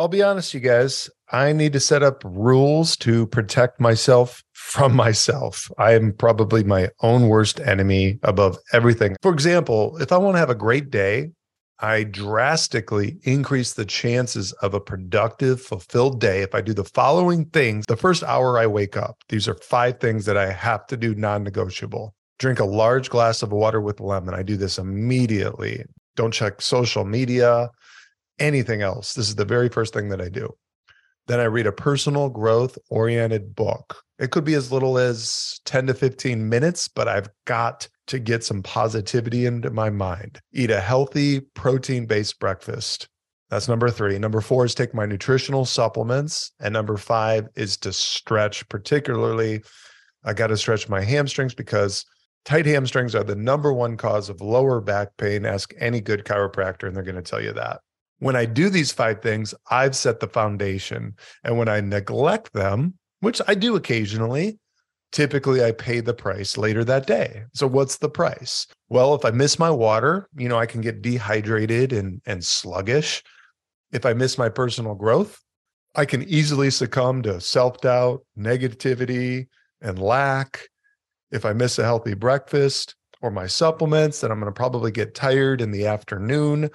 I'll be honest, you guys, I need to set up rules to protect myself from myself. I am probably my own worst enemy above everything. For example, if I want to have a great day, I drastically increase the chances of a productive, fulfilled day if I do the following things the first hour I wake up. These are five things that I have to do non negotiable. Drink a large glass of water with lemon. I do this immediately. Don't check social media anything else. This is the very first thing that I do. Then I read a personal growth oriented book. It could be as little as 10 to 15 minutes, but I've got to get some positivity into my mind. Eat a healthy, protein based breakfast. That's number three. Number four is take my nutritional supplements. And number five is to stretch, particularly, I got to stretch my hamstrings because tight hamstrings are the number one cause of lower back pain. Ask any good chiropractor, and they're going to tell you that when I do these five things, I've set the foundation. And when I neglect them, which I do occasionally, typically I pay the price later that day. So what's the price? Well, if I miss my water, you know, I can get dehydrated and and sluggish. If I miss my personal growth, I can easily succumb to self-doubt, negativity, and lack. If I miss a healthy breakfast or my supplements, then I'm going to probably get tired in the afternoon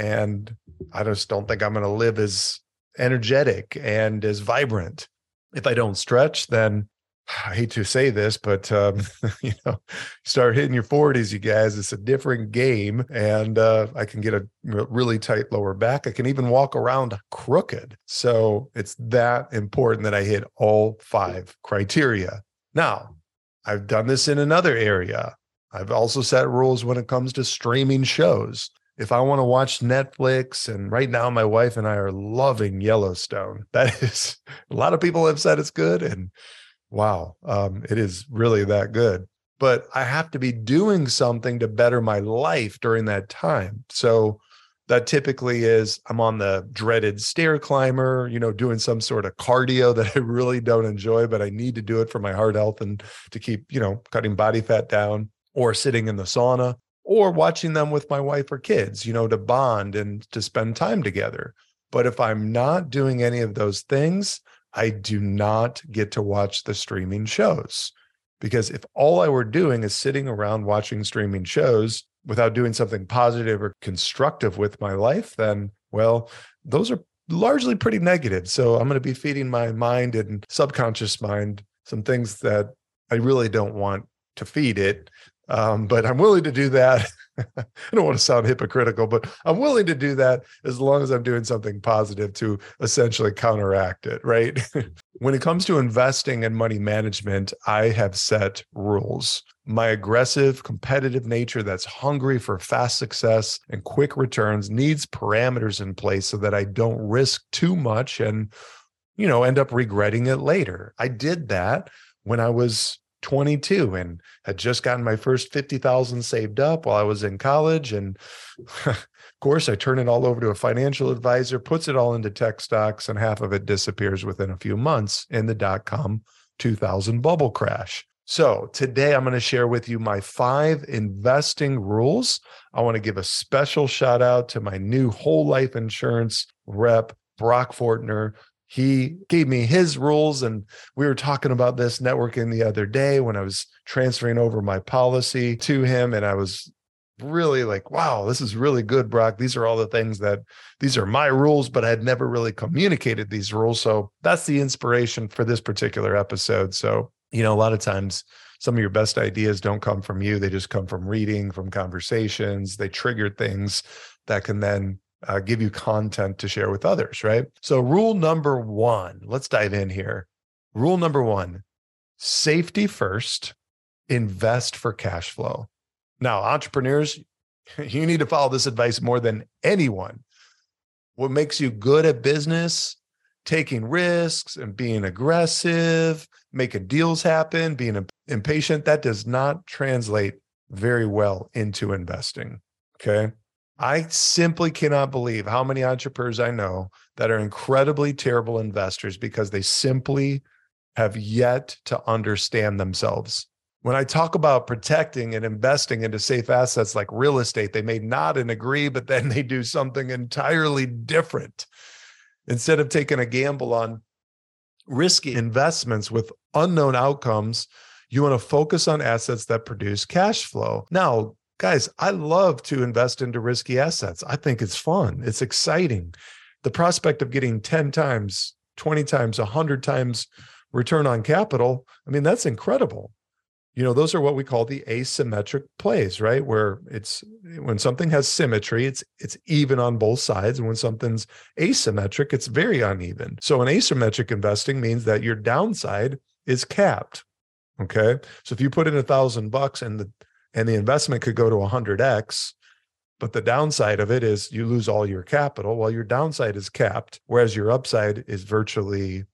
and I just don't think I'm going to live as energetic and as vibrant. If I don't stretch, then I hate to say this, but um, you know, start hitting your 40s, you guys. It's a different game, and uh, I can get a really tight lower back. I can even walk around crooked. So it's that important that I hit all five criteria. Now, I've done this in another area. I've also set rules when it comes to streaming shows if I want to watch Netflix, and right now my wife and I are loving Yellowstone. That is, a lot of people have said it's good, and wow, um, it is really that good. But I have to be doing something to better my life during that time. So that typically is I'm on the dreaded stair climber, you know, doing some sort of cardio that I really don't enjoy, but I need to do it for my heart health and to keep, you know, cutting body fat down or sitting in the sauna or watching them with my wife or kids, you know, to bond and to spend time together. But if I'm not doing any of those things, I do not get to watch the streaming shows. Because if all I were doing is sitting around watching streaming shows without doing something positive or constructive with my life, then, well, those are largely pretty negative. So I'm going to be feeding my mind and subconscious mind some things that I really don't want to feed it um, but I'm willing to do that. I don't want to sound hypocritical, but I'm willing to do that as long as I'm doing something positive to essentially counteract it, right? when it comes to investing and money management, I have set rules. My aggressive, competitive nature that's hungry for fast success and quick returns needs parameters in place so that I don't risk too much and, you know, end up regretting it later. I did that when I was 22 and had just gotten my first 50,000 saved up while I was in college and of course I turn it all over to a financial advisor puts it all into tech stocks and half of it disappears within a few months in the dot com 2000 bubble crash. So, today I'm going to share with you my 5 investing rules. I want to give a special shout out to my new whole life insurance rep Brock Fortner he gave me his rules and we were talking about this networking the other day when i was transferring over my policy to him and i was really like wow this is really good brock. These are all the things that these are my rules but i had never really communicated these rules. So that's the inspiration for this particular episode. So you know a lot of times some of your best ideas don't come from you. They just come from reading from conversations. They trigger things that can then uh, give you content to share with others, right? So, rule number one, let's dive in here. Rule number one safety first, invest for cash flow. Now, entrepreneurs, you need to follow this advice more than anyone. What makes you good at business taking risks and being aggressive, making deals happen, being impatient, that does not translate very well into investing. Okay. I simply cannot believe how many entrepreneurs I know that are incredibly terrible investors because they simply have yet to understand themselves. When I talk about protecting and investing into safe assets like real estate, they may nod and agree, but then they do something entirely different. Instead of taking a gamble on risky investments with unknown outcomes, you want to focus on assets that produce cash flow. Now, guys, I love to invest into risky assets. I think it's fun, it's exciting. The prospect of getting 10 times, 20 times, 100 times return on capital, I mean, that's incredible. You know, those are what we call the asymmetric plays, right? Where it's when something has symmetry, it's it's even on both sides. And when something's asymmetric, it's very uneven. So an asymmetric investing means that your downside is capped. Okay. So if you put in a thousand bucks and the and the investment could go to 100x, but the downside of it is you lose all your capital. Well, your downside is capped, whereas your upside is virtually,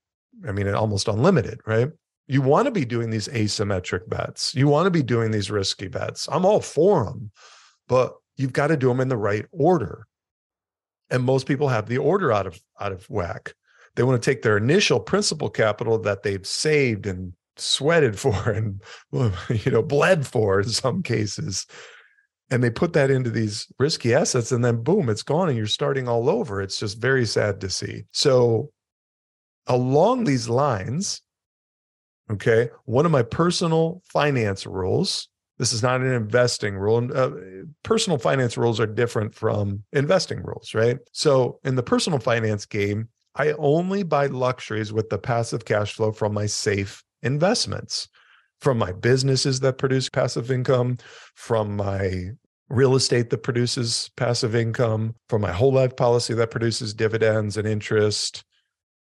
I mean, almost unlimited, right? You want to be doing these asymmetric bets. You want to be doing these risky bets. I'm all for them, but you've got to do them in the right order. And most people have the order out of out of whack. They want to take their initial principal capital that they've saved and sweated for and you know bled for in some cases and they put that into these risky assets and then boom it's gone and you're starting all over. It's just very sad to see. So along these lines okay one of my personal finance rules this is not an investing rule and uh, personal finance rules are different from investing rules right? So in the personal finance game i only buy luxuries with the passive cash flow from my safe investments from my businesses that produce passive income, from my real estate that produces passive income, from my whole life policy that produces dividends and interest,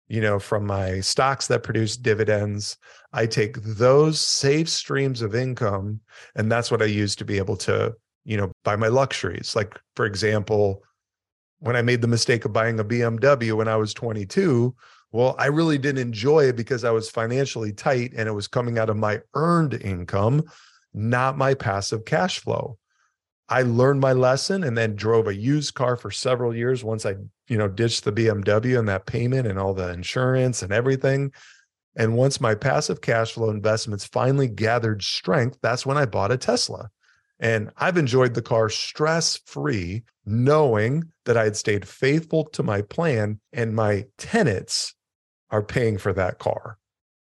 you know, from my stocks that produce dividends. I take those safe streams of income and that's what I use to be able to, you know, buy my luxuries. Like, for example, when I made the mistake of buying a BMW when I was 22, well, I really didn't enjoy it because I was financially tight and it was coming out of my earned income, not my passive cash flow. I learned my lesson and then drove a used car for several years once I, you know, ditched the BMW and that payment and all the insurance and everything. And once my passive cash flow investments finally gathered strength, that's when I bought a Tesla. And I've enjoyed the car stress free, knowing that I had stayed faithful to my plan and my tenants are paying for that car.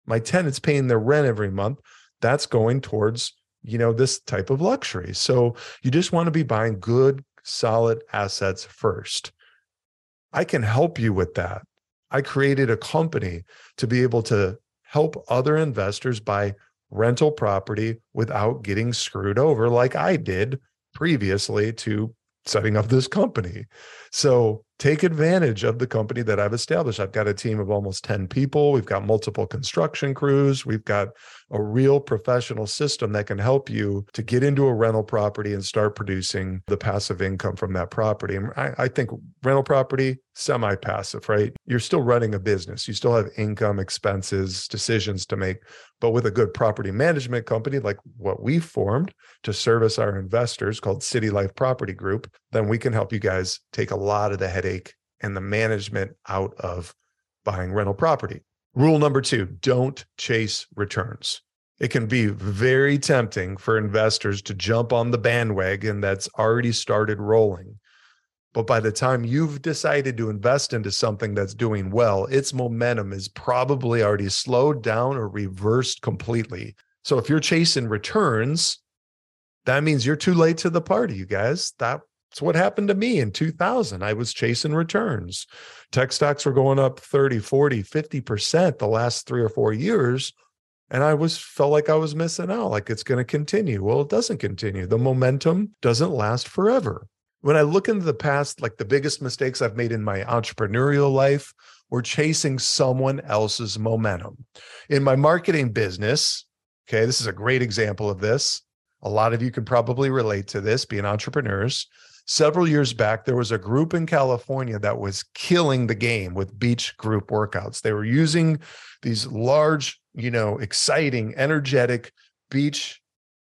My tenant's paying their rent every month. That's going towards, you know, this type of luxury. So you just want to be buying good, solid assets first. I can help you with that. I created a company to be able to help other investors buy rental property without getting screwed over like I did previously to setting up this company. So take advantage of the company that I've established. I've got a team of almost 10 people. We've got multiple construction crews. We've got a real professional system that can help you to get into a rental property and start producing the passive income from that property. And I, I think rental property, semi passive, right? You're still running a business, you still have income, expenses, decisions to make. But with a good property management company like what we formed to service our investors called City Life Property Group, then we can help you guys take a lot of the headache and the management out of buying rental property. Rule number two don't chase returns. It can be very tempting for investors to jump on the bandwagon that's already started rolling. But by the time you've decided to invest into something that's doing well, its momentum is probably already slowed down or reversed completely. So if you're chasing returns, that means you're too late to the party, you guys. That it's what happened to me in 2000. I was chasing returns. Tech stocks were going up 30, 40, 50% the last three or four years. And I was felt like I was missing out, like it's going to continue. Well, it doesn't continue. The momentum doesn't last forever. When I look into the past, like the biggest mistakes I've made in my entrepreneurial life were chasing someone else's momentum. In my marketing business, okay, this is a great example of this. A lot of you can probably relate to this being entrepreneurs several years back, there was a group in California that was killing the game with beach group workouts. They were using these large, you know, exciting, energetic beach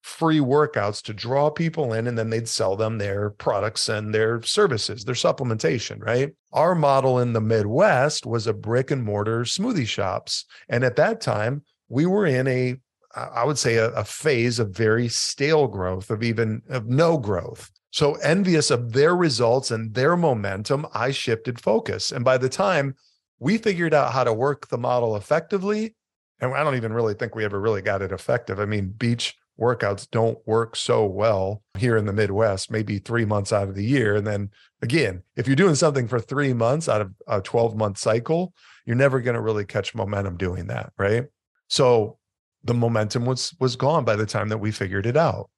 free workouts to draw people in and then they'd sell them their products and their services, their supplementation, right? Our model in the Midwest was a brick and mortar smoothie shops. And at that time, we were in a I would say a, a phase of very stale growth, of even of no growth. So envious of their results and their momentum, I shifted focus. And by the time we figured out how to work the model effectively, and I don't even really think we ever really got it effective. I mean, beach workouts don't work so well here in the Midwest, maybe three months out of the year. And then again, if you're doing something for three months out of a 12 month cycle, you're never going to really catch momentum doing that. Right. So the momentum was was gone by the time that we figured it out.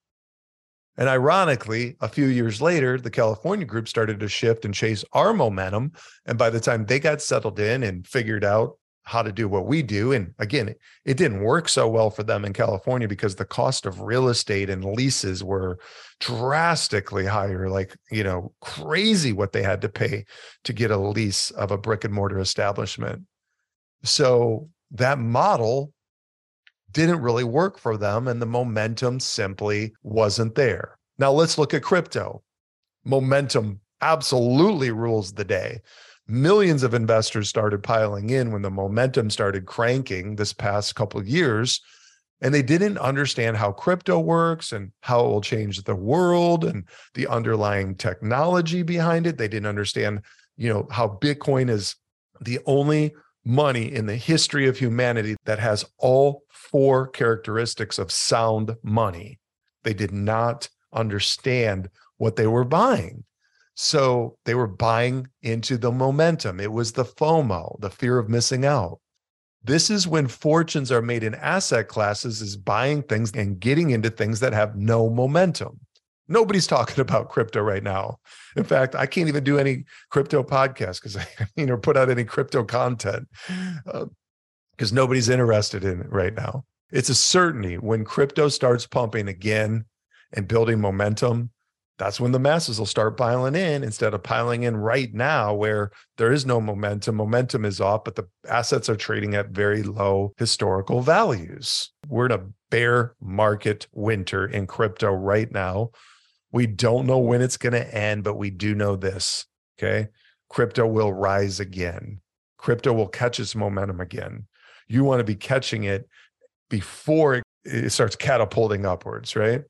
And ironically, a few years later, the California group started to shift and chase our momentum. And by the time they got settled in and figured out how to do what we do, and again, it didn't work so well for them in California because the cost of real estate and leases were drastically higher, like, you know, crazy what they had to pay to get a lease of a brick and mortar establishment. So that model didn't really work for them and the momentum simply wasn't there. Now let's look at crypto. Momentum absolutely rules the day. Millions of investors started piling in when the momentum started cranking this past couple of years and they didn't understand how crypto works and how it will change the world and the underlying technology behind it. They didn't understand, you know, how Bitcoin is the only money in the history of humanity that has all four characteristics of sound money. They did not understand what they were buying. So they were buying into the momentum. It was the FOMO, the fear of missing out. This is when fortunes are made in asset classes, is buying things and getting into things that have no momentum. Nobody's talking about crypto right now. In fact, I can't even do any crypto podcast because I you know put out any crypto content uh, because nobody's interested in it right now. It's a certainty when crypto starts pumping again and building momentum. That's when the masses will start piling in instead of piling in right now, where there is no momentum. Momentum is off, but the assets are trading at very low historical values. We're in a bear market winter in crypto right now we don't know when it's going to end, but we do know this. Okay. Crypto will rise again. Crypto will catch its momentum again. You want to be catching it before it, it starts catapulting upwards, right?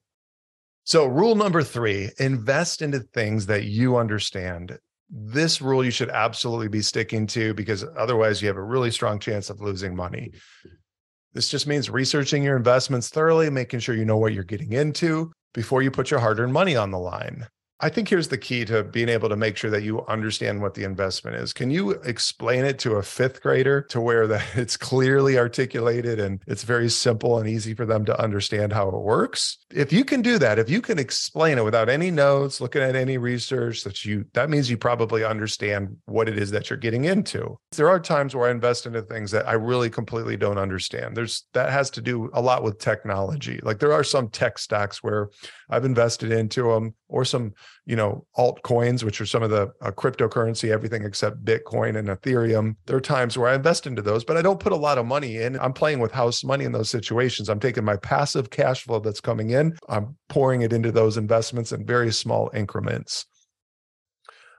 So, rule number three invest into things that you understand. This rule you should absolutely be sticking to because otherwise, you have a really strong chance of losing money. This just means researching your investments thoroughly, making sure you know what you're getting into, before you put your hard earned money on the line. I think here's the key to being able to make sure that you understand what the investment is. Can you explain it to a fifth grader to where that it's clearly articulated and it's very simple and easy for them to understand how it works? If you can do that, if you can explain it without any notes, looking at any research that you that means you probably understand what it is that you're getting into. There are times where I invest into things that I really completely don't understand. There's that has to do a lot with technology. Like there are some tech stocks where I've invested into them or some you know altcoins which are some of the uh, cryptocurrency everything except bitcoin and ethereum there are times where i invest into those but i don't put a lot of money in i'm playing with house money in those situations i'm taking my passive cash flow that's coming in i'm pouring it into those investments in very small increments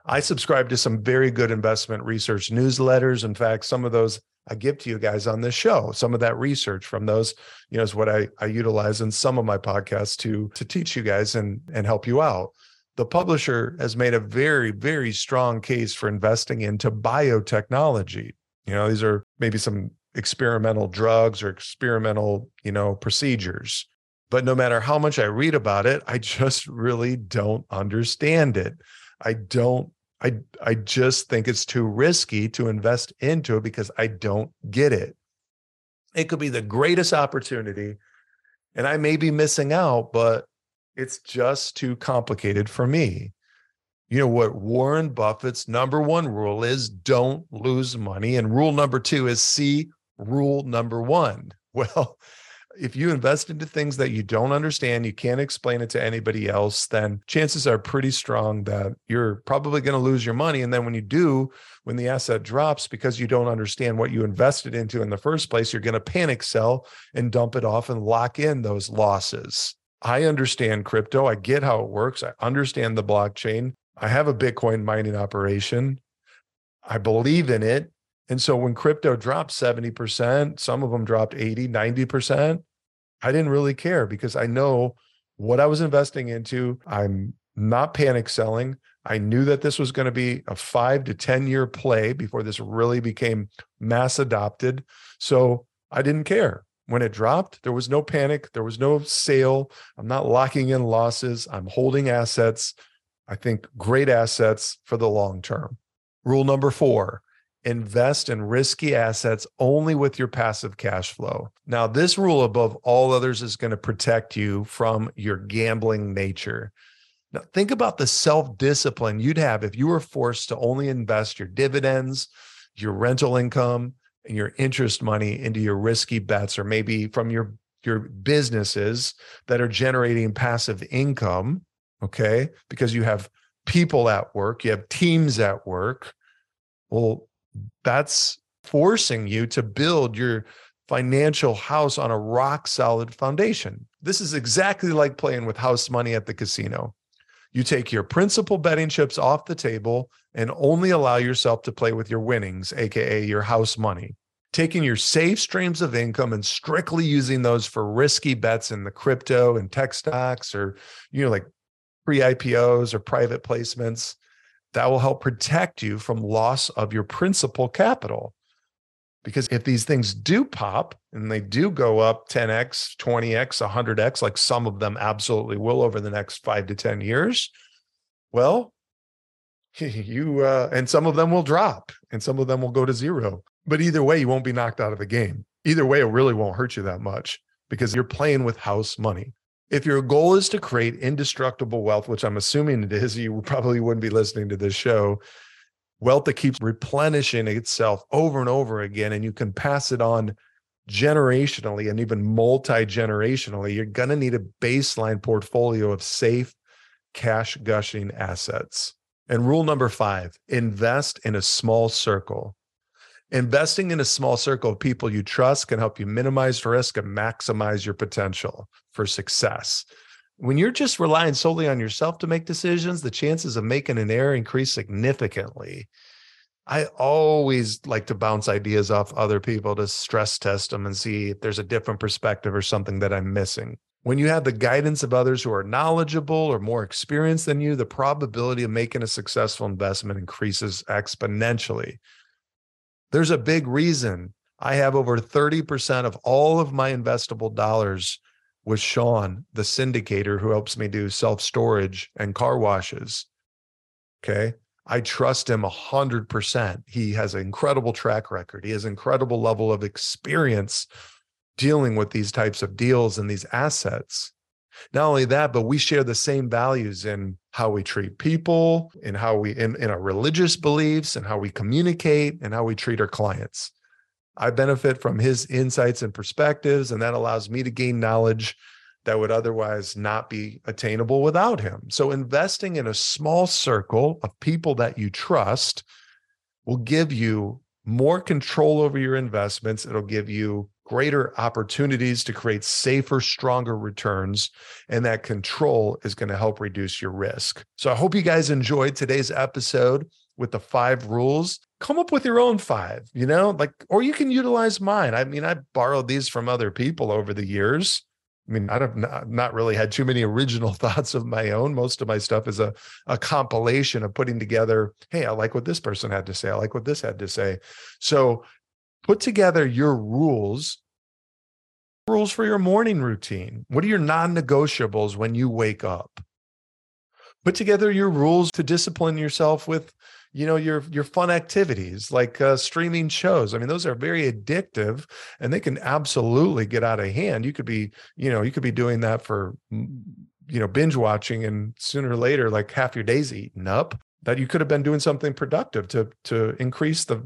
I subscribe to some very good investment research newsletters. In fact, some of those I give to you guys on this show. Some of that research from those, you know, is what I, I utilize in some of my podcasts to to teach you guys and and help you out. The publisher has made a very, very strong case for investing into biotechnology. You know, these are maybe some experimental drugs or experimental, you know, procedures. But no matter how much I read about it, I just really don't understand it. I don't I I just think it's too risky to invest into it because I don't get it. It could be the greatest opportunity and I may be missing out, but it's just too complicated for me. You know what Warren Buffett's number one rule is don't lose money. And rule number two is see rule number one. Well, if you invest into things that you don't understand, you can't explain it to anybody else, then chances are pretty strong that you're probably going to lose your money. And then when you do, when the asset drops because you don't understand what you invested into in the first place, you're going to panic sell and dump it off and lock in those losses. I understand crypto. I get how it works. I understand the blockchain. I have a Bitcoin mining operation. I believe in it. And so when crypto dropped 70%, some of them dropped 80, 90%, I didn't really care because I know what I was investing into. I'm not panic selling. I knew that this was going to be a five to 10 year play before this really became mass adopted. So I didn't care. When it dropped, there was no panic. There was no sale. I'm not locking in losses. I'm holding assets. I think great assets for the long term. Rule number four invest in risky assets only with your passive cash flow. Now, this rule above all others is going to protect you from your gambling nature. Now, think about the self discipline you'd have if you were forced to only invest your dividends, your rental income, your interest money into your risky bets, or maybe from your, your businesses that are generating passive income. Okay. Because you have people at work, you have teams at work. Well, that's forcing you to build your financial house on a rock solid foundation. This is exactly like playing with house money at the casino. You take your principal betting chips off the table and only allow yourself to play with your winnings, AKA your house money. Taking your safe streams of income and strictly using those for risky bets in the crypto and tech stocks or, you know, like pre IPOs or private placements that will help protect you from loss of your principal capital. Because if these things do pop and they do go up 10x, 20x, 100x, like some of them absolutely will over the next five to 10 years, well, you uh, and some of them will drop and some of them will go to zero. But either way, you won't be knocked out of the game. Either way, it really won't hurt you that much because you're playing with house money if your goal is to create indestructible wealth, which I'm assuming it is, you probably wouldn't be listening to this show. Wealth that keeps replenishing itself over and over again, and you can pass it on generationally and even multi generationally, you're going to need a baseline portfolio of safe, cash gushing assets. And rule number five invest in a small circle. Investing in a small circle of people you trust can help you minimize risk and maximize your potential for success. When you're just relying solely on yourself to make decisions, the chances of making an error increase significantly. I always like to bounce ideas off other people to stress test them and see if there's a different perspective or something that I'm missing. When you have the guidance of others who are knowledgeable or more experienced than you, the probability of making a successful investment increases exponentially. There's a big reason I have over 30% of all of my investable dollars with Sean, the syndicator who helps me do self storage and car washes. Okay. I trust him 100%. He has an incredible track record. He has incredible level of experience dealing with these types of deals and these assets. Not only that, but we share the same values in how we treat people, in how we in, in our religious beliefs, and how we communicate, and how we treat our clients. I benefit from his insights and perspectives, and that allows me to gain knowledge that would otherwise not be attainable without him. So, investing in a small circle of people that you trust will give you more control over your investments. It'll give you greater opportunities to create safer, stronger returns. And that control is going to help reduce your risk. So I hope you guys enjoyed today's episode with the five rules. Come up with your own five, you know, like, or you can utilize mine. I mean, I borrowed these from other people over the years. I mean, I have not, not really had too many original thoughts of my own. Most of my stuff is a, a compilation of putting together, hey, I like what this person had to say. I like what this had to say. So put together your rules rules for your morning routine what are your non-negotiables when you wake up put together your rules to discipline yourself with you know your your fun activities like uh, streaming shows i mean those are very addictive and they can absolutely get out of hand you could be you know you could be doing that for you know binge watching and sooner or later like half your day's eaten up that you could have been doing something productive to to increase the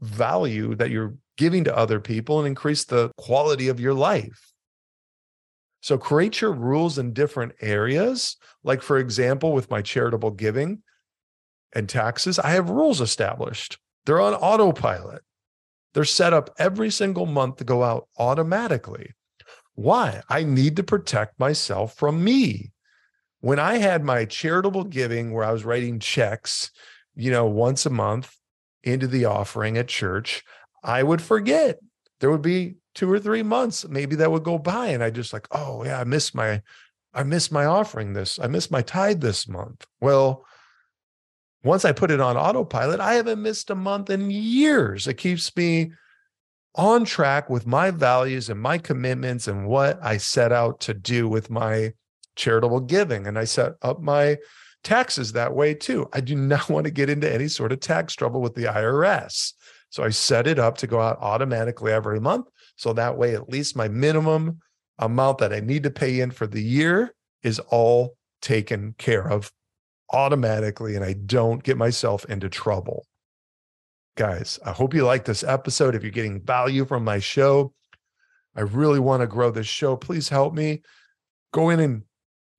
value that you're giving to other people and increase the quality of your life. So create your rules in different areas. Like, for example, with my charitable giving and taxes, I have rules established. They're on autopilot. They're set up every single month to go out automatically. Why? I need to protect myself from me. When I had my charitable giving where I was writing checks, you know, once a month into the offering at church, I would forget. There would be two or three months, maybe that would go by. And I just like, oh yeah, I missed my, I missed my offering this, I missed my tithe this month. Well, once I put it on autopilot, I haven't missed a month in years. It keeps me on track with my values and my commitments and what I set out to do with my charitable giving. And I set up my taxes that way too. I do not want to get into any sort of tax trouble with the IRS. So I set it up to go out automatically every month. So that way, at least my minimum amount that I need to pay in for the year is all taken care of automatically and I don't get myself into trouble guys, I hope you like this episode. If you're getting value from my show, I really want to grow this show. Please help me. Go in and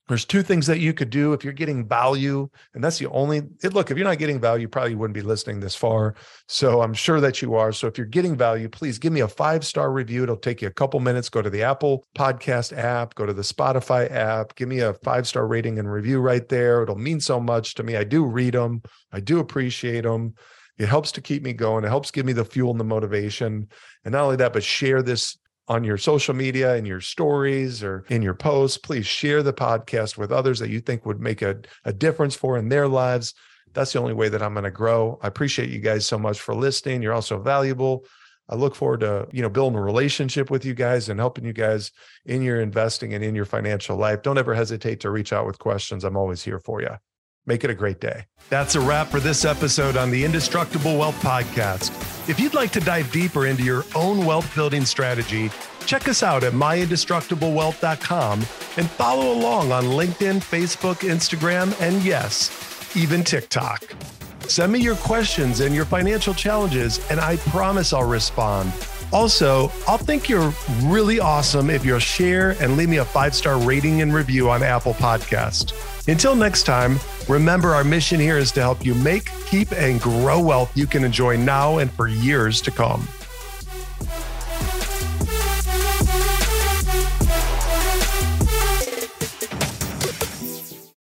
there's two things that you could do if you're getting value. And that's the only it, look, if you're not getting value, you probably wouldn't be listening this far. So I'm sure that you are. So if you're getting value, please give me a five star review. It'll take you a couple minutes. Go to the Apple podcast app, go to the Spotify app, give me a five star rating and review right there. It'll mean so much to me. I do read them, I do appreciate them. It helps to keep me going. It helps give me the fuel and the motivation. And not only that, but share this on your social media in your stories or in your posts. Please share the podcast with others that you think would make a, a difference for in their lives. That's the only way that I'm going to grow. I appreciate you guys so much for listening. You're also valuable. I look forward to, you know, building a relationship with you guys and helping you guys in your investing and in your financial life. Don't ever hesitate to reach out with questions. I'm always here for you. Make it a great day. That's a wrap for this episode on the Indestructible Wealth Podcast. If you'd like to dive deeper into your own wealth building strategy, check us out at myindestructiblewealth.com and follow along on LinkedIn, Facebook, Instagram, and yes, even TikTok. Send me your questions and your financial challenges, and I promise I'll respond. Also, I'll think you're really awesome if you'll share and leave me a five star rating and review on Apple Podcast. Until next time, remember our mission here is to help you make, keep, and grow wealth you can enjoy now and for years to come.